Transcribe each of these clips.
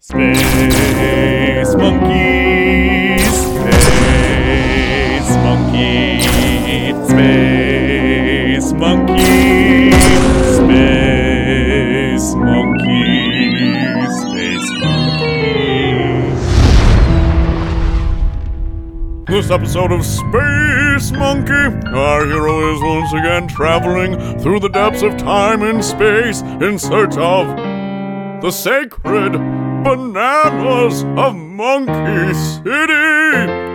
Space monkey, space monkey, space monkey, space monkey, space monkey. This episode of Space Monkey, our hero is once again traveling through the depths of time and space in search of the sacred bananas of Monkey City.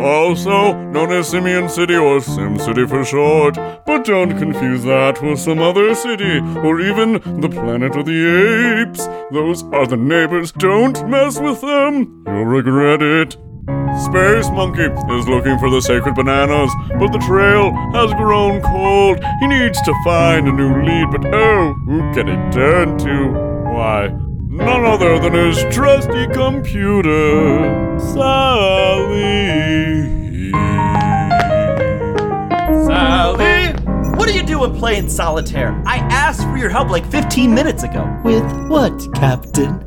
Also known as Simian City or Sim City for short, but don't confuse that with some other city or even the planet of the apes. Those are the neighbors. Don't mess with them. You'll regret it. Space Monkey is looking for the sacred bananas, but the trail has grown cold. He needs to find a new lead, but oh, who can he turn to? Why, none other than his trusty computer, Sally. Sally? What are you doing playing solitaire? I asked for your help like 15 minutes ago. With what, Captain?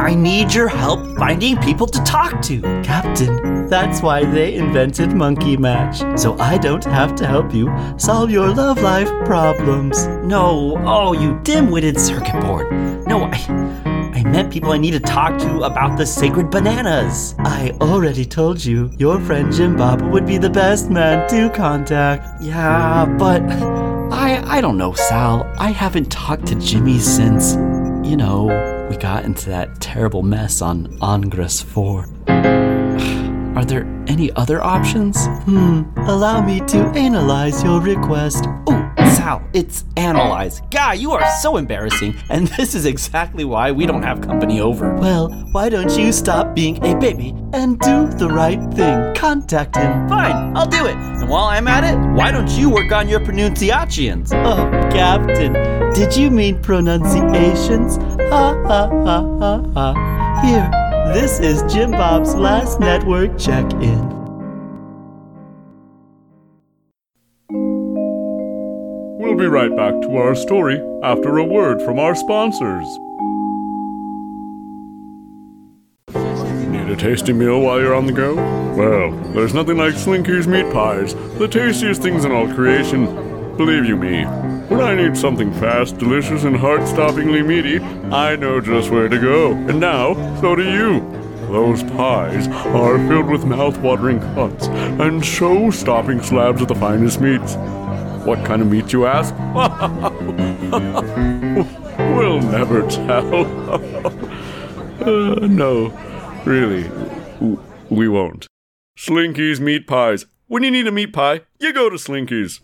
I need your help finding people to talk to. Captain, that's why they invented Monkey Match. So I don't have to help you solve your love life problems. No, oh, you dim-witted circuit board. No, I, I meant people I need to talk to about the sacred bananas. I already told you your friend Jim Bob would be the best man to contact. Yeah, but I, I don't know, Sal. I haven't talked to Jimmy since, you know, We got into that terrible mess on Ongris 4. are there any other options? Hmm, allow me to analyze your request. Oh, Sal, it's analyze. Guy, you are so embarrassing, and this is exactly why we don't have company over. Well, why don't you stop being a baby and do the right thing? Contact him. Fine, I'll do it. And while I'm at it, why don't you work on your pronunciations? Oh, Captain, did you mean pronunciations? Ha ha ha ha ha. Here, this is Jim Bob's last network check in. Be right back to our story after a word from our sponsors. Need a tasty meal while you're on the go? Well, there's nothing like Slinky's meat pies, the tastiest things in all creation. Believe you me, when I need something fast, delicious, and heart-stoppingly meaty, I know just where to go. And now, so do you. Those pies are filled with mouth-watering cuts and show-stopping slabs of the finest meats. What kind of meat, you ask? we'll never tell. Uh, no, really, we won't. Slinky's Meat Pies. When you need a meat pie, you go to Slinky's.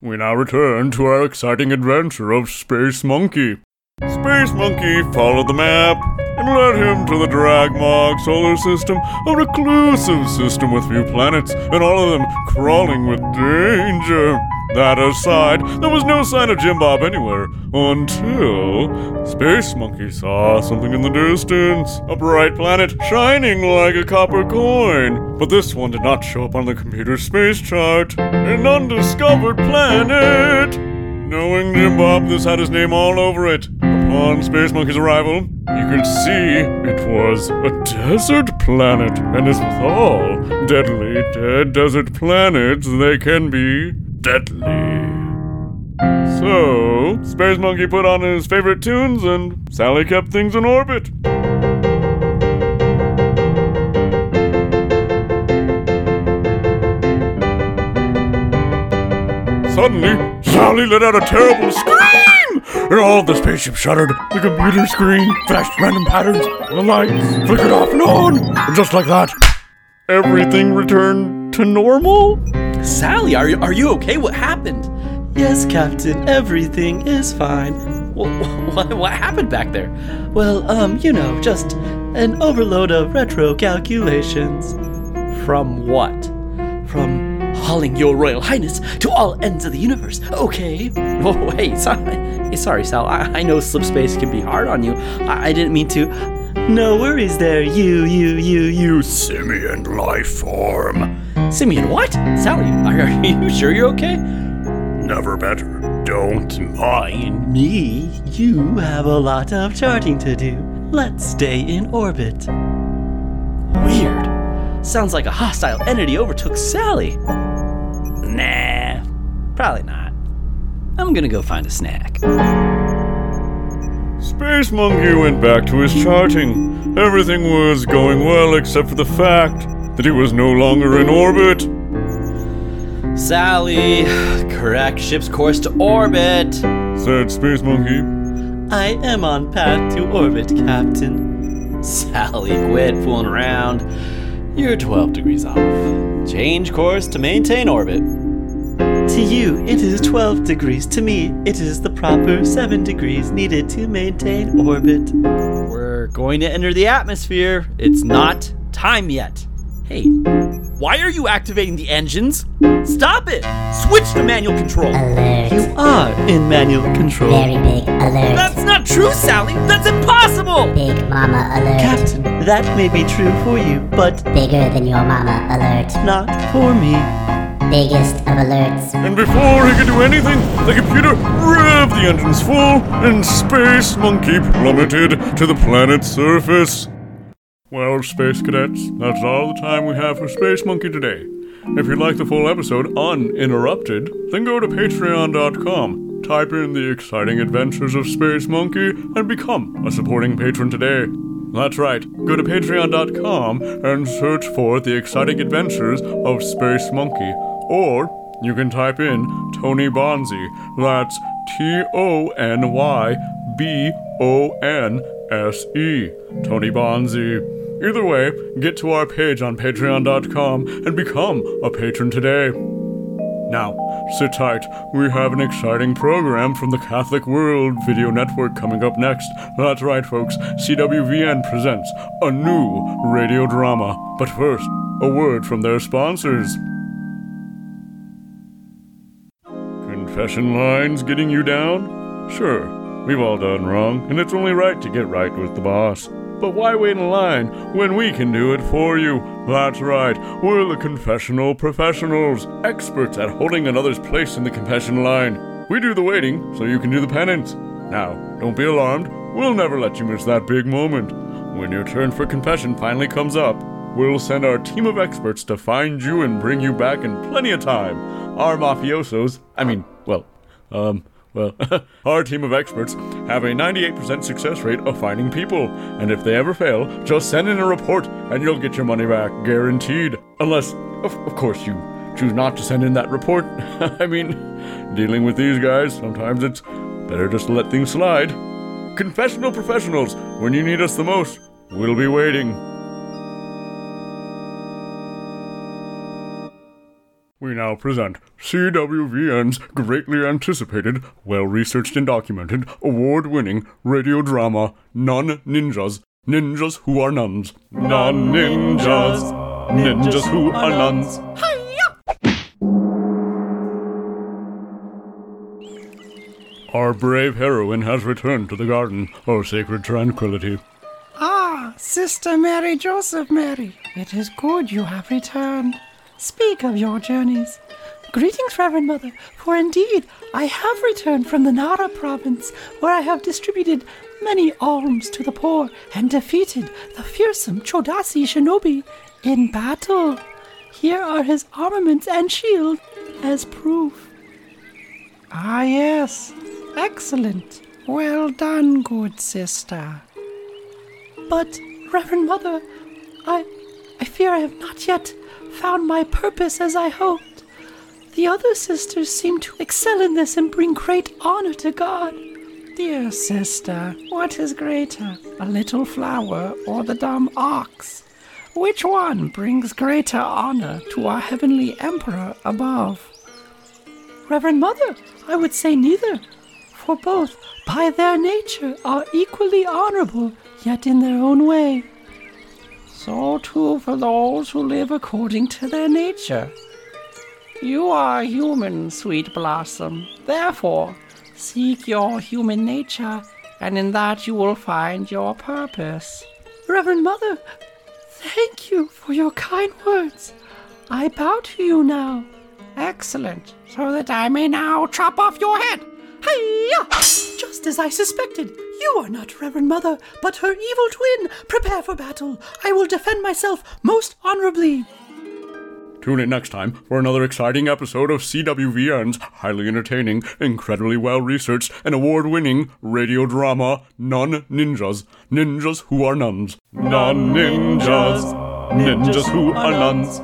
We now return to our exciting adventure of Space Monkey. Space Monkey follow the map and led him to the Dragmog solar system, a reclusive system with few planets, and all of them crawling with danger. That aside, there was no sign of Jim Bob anywhere until Space Monkey saw something in the distance. A bright planet shining like a copper coin. But this one did not show up on the computer's space chart. An undiscovered planet. Knowing Jim Bob, this had his name all over it. Upon Space Monkey's arrival, you could see it was a desert planet, and as with all deadly dead desert planets, they can be deadly. So, Space Monkey put on his favorite tunes, and Sally kept things in orbit. Suddenly, Sally let out a terrible scream! And all the spaceship shuddered. The computer screen flashed random patterns. The lights flickered off and on. And just like that, everything returned to normal? Sally, are you, are you okay? What happened? Yes, Captain, everything is fine. What, what, what happened back there? Well, um, you know, just an overload of retro calculations. From what? Hauling your Royal Highness to all ends of the universe, okay? Oh, wait, sorry, sorry Sal. I, I know slip space can be hard on you. I, I didn't mean to. no worries there, you, you, you, you. Simian life form. Simeon, what? Sally, are you sure you're okay? Never better. don't mind. Me, you have a lot of charting to do. Let's stay in orbit. Weird. Sounds like a hostile entity overtook Sally. Nah, probably not. I'm gonna go find a snack. Space Monkey went back to his charting. Everything was going well except for the fact that he was no longer in orbit. Sally, correct ship's course to orbit. Said Space Monkey. I am on path to orbit, Captain. Sally, quit fooling around. You're 12 degrees off. Change course to maintain orbit. To you, it is 12 degrees. To me, it is the proper 7 degrees needed to maintain orbit. We're going to enter the atmosphere. It's not time yet. Hey, why are you activating the engines? Stop it! Switch to manual control. Alert. You are in manual control. Very big alert. That's not true, Sally! That's impossible! Big mama alert. Captain, that may be true for you, but Bigger than your mama alert. not for me. Biggest of alerts. And before he could do anything, the computer revved the engines full, and Space Monkey plummeted to the planet's surface. Well, Space Cadets, that's all the time we have for Space Monkey today. If you'd like the full episode uninterrupted, then go to patreon.com, type in the exciting adventures of Space Monkey, and become a supporting patron today. That's right, go to patreon.com and search for the exciting adventures of Space Monkey. Or you can type in Tony Bonzi. That's T O N Y B O N S E. Tony Bonzi. Either way, get to our page on patreon.com and become a patron today. Now, sit tight. We have an exciting program from the Catholic World Video Network coming up next. That's right, folks. CWVN presents a new radio drama. But first, a word from their sponsors. Confession lines getting you down? Sure, we've all done wrong, and it's only right to get right with the boss. But why wait in line when we can do it for you? That's right, we're the confessional professionals, experts at holding another's place in the confession line. We do the waiting so you can do the penance. Now, don't be alarmed, we'll never let you miss that big moment. When your turn for confession finally comes up, we'll send our team of experts to find you and bring you back in plenty of time. Our mafiosos, I mean, well, um, well, our team of experts have a 98% success rate of finding people, and if they ever fail, just send in a report and you'll get your money back, guaranteed. Unless, of, of course, you choose not to send in that report. I mean, dealing with these guys, sometimes it's better just to let things slide. Confessional professionals, when you need us the most, we'll be waiting. We now present CWVN's greatly anticipated, well researched and documented, award winning radio drama, Nun Ninjas. Ninjas who are nuns. Nun ninjas. Ninjas who are nuns. Our brave heroine has returned to the garden of sacred tranquility. Ah, Sister Mary Joseph Mary, it is good you have returned. Speak of your journeys. Greetings, Reverend Mother, for indeed I have returned from the Nara province, where I have distributed many alms to the poor and defeated the fearsome Chodasi shinobi in battle. Here are his armaments and shield as proof. Ah, yes. Excellent. Well done, good sister. But, Reverend Mother, I I fear I have not yet found my purpose as I hoped. The other sisters seem to excel in this and bring great honor to God. Dear sister, what is greater, a little flower or the dumb ox? Which one brings greater honor to our heavenly emperor above? Reverend Mother, I would say neither, for both, by their nature, are equally honorable, yet in their own way. So too for those who live according to their nature. You are human, sweet blossom. Therefore, seek your human nature, and in that you will find your purpose. Reverend Mother, thank you for your kind words. I bow to you now. Excellent, so that I may now chop off your head. Hiya! Just as I suspected, you are not Reverend Mother, but her evil twin. Prepare for battle. I will defend myself most honorably. Tune in next time for another exciting episode of CWVN's highly entertaining, incredibly well researched, and award winning radio drama, Nun Ninjas. Ninjas who are nuns. Nun Ninjas. Ninjas who are nuns.